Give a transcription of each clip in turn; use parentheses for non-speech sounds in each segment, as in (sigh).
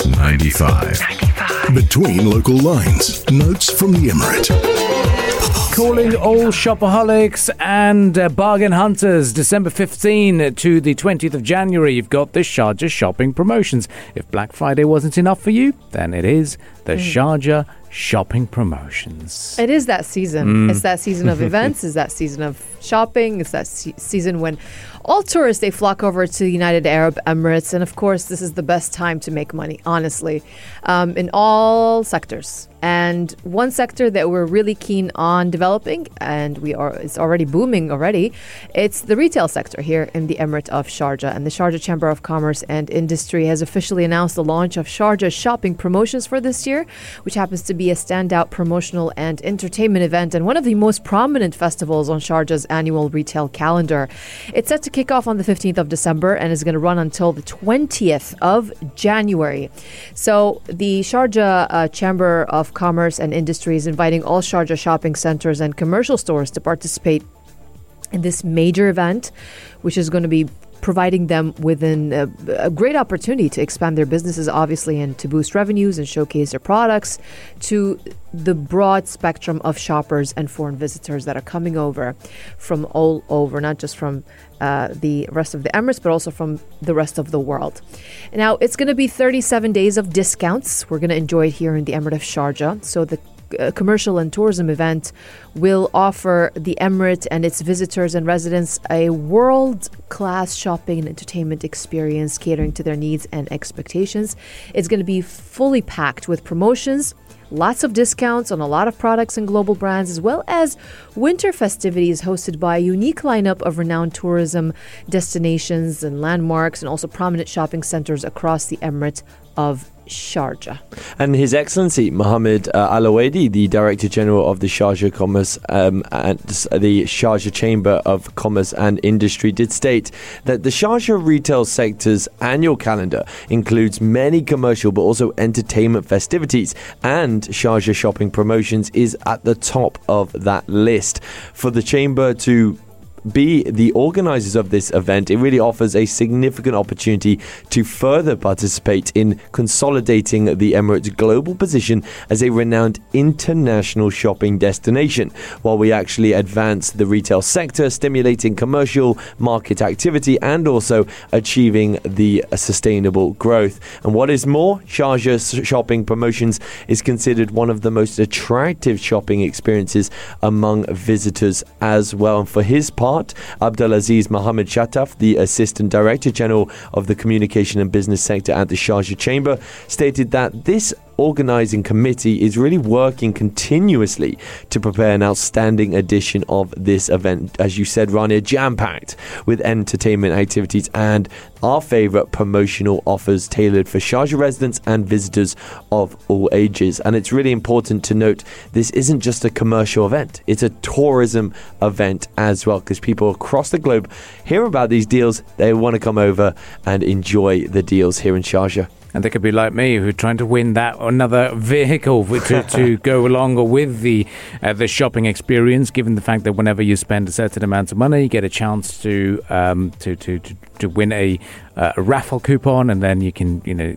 Pulse 95. 95. Between local lines, notes from the Emirate calling all shopaholics and uh, bargain hunters. December 15 to the 20th of January, you've got the Sharjah shopping promotions. If Black Friday wasn't enough for you, then it is the mm. Sharjah shopping promotions. It is that season. Mm. It's that season of (laughs) events. It's that season of shopping. It's that se- season when all tourists they flock over to the United Arab Emirates, and of course, this is the best time to make money. Honestly, um, in all sectors. And one sector that we're really keen on developing, and we are it's already booming already, it's the retail sector here in the Emirate of Sharjah. And the Sharjah Chamber of Commerce and Industry has officially announced the launch of Sharjah shopping promotions for this year, which happens to be a standout promotional and entertainment event and one of the most prominent festivals on Sharjah's annual retail calendar. It's set to kick off on the 15th of December and is going to run until the 20th of January. So the Sharjah uh, Chamber of Commerce and Industry is inviting all Sharjah shopping centers and commercial stores to participate in this major event, which is going to be providing them with an, a, a, great opportunity to expand their businesses, obviously, and to boost revenues and showcase their products to the broad spectrum of shoppers and foreign visitors that are coming over from all over, not just from uh, the rest of the Emirates, but also from the rest of the world. Now, it's going to be 37 days of discounts. We're going to enjoy it here in the Emirate of Sharjah. So the uh, commercial and tourism event will offer the Emirate and its visitors and residents a world class shopping and entertainment experience catering to their needs and expectations. It's going to be fully packed with promotions Lots of discounts on a lot of products and global brands, as well as winter festivities hosted by a unique lineup of renowned tourism destinations and landmarks, and also prominent shopping centers across the Emirate of Sharjah. And His Excellency Mohammed uh, Alawaidi, the Director General of the Sharjah Commerce um, and the Sharjah Chamber of Commerce and Industry, did state that the Sharjah retail sector's annual calendar includes many commercial but also entertainment festivities, and Sharjah shopping promotions is at the top of that list. For the Chamber to be the organizers of this event, it really offers a significant opportunity to further participate in consolidating the Emirates' global position as a renowned international shopping destination, while we actually advance the retail sector, stimulating commercial market activity and also achieving the sustainable growth. And what is more, Sharjah shopping promotions is considered one of the most attractive shopping experiences among visitors as well. And for his part, part, Abdulaziz Mohammed Shataf, the Assistant Director General of the Communication and Business Sector at the Sharjah Chamber, stated that this organising committee is really working continuously to prepare an outstanding edition of this event. As you said, Rania, jam packed with entertainment activities and our favourite promotional offers tailored for Sharjah residents and visitors of all ages. And it's really important to note this isn't just a commercial event, it's a tourism event as well, because people across the globe hear about these deals, they want to come over and enjoy the deals here in Sharjah. And they could be like me, who are trying to win that another vehicle to, to (laughs) go along with the uh, the shopping experience. Given the fact that whenever you spend a certain amount of money, you get a chance to um, to, to, to to win a, uh, a raffle coupon, and then you can you know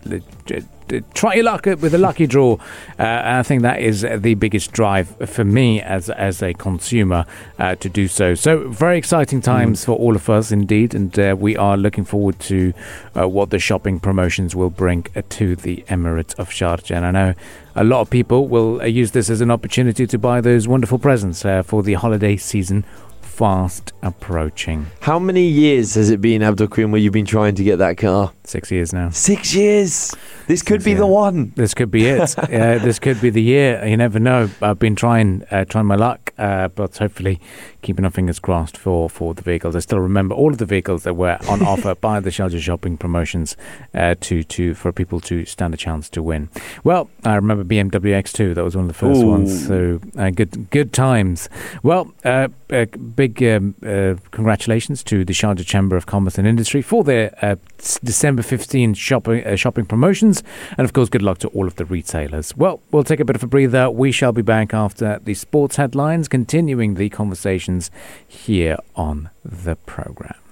try your luck with a lucky draw. Uh, and I think that is the biggest drive for me as as a consumer uh, to do so. So very exciting times mm. for all of us indeed, and uh, we are looking forward to uh, what the shopping promotions will bring uh, to the Emirates of Sharjah. And I know a lot of people will uh, use this as an opportunity to buy those wonderful presents for the holiday season fast approaching. How many years has it been, Abdul Karim, where you've been trying to get that car? Six years now. Six years. This could be the one. This could be it. (laughs) uh, this could be the year. You never know. I've been trying, uh, trying my luck, uh, but hopefully keeping our fingers crossed for, for the vehicles. I still remember all of the vehicles that were on (laughs) offer by the Sharjah shopping promotions uh, to to for people to stand a chance to win. Well, I remember BMW X2. That was one of the first Ooh. ones. So uh, good good times. Well, uh, big um, congratulations to the Sharjah Chamber of Commerce and Industry for their December 15 shopping shopping promotions, and of course, good luck to all of the retailers. Well, we'll take a bit of a breather. We shall be back after the sports headlines, continuing the conversations here on the program.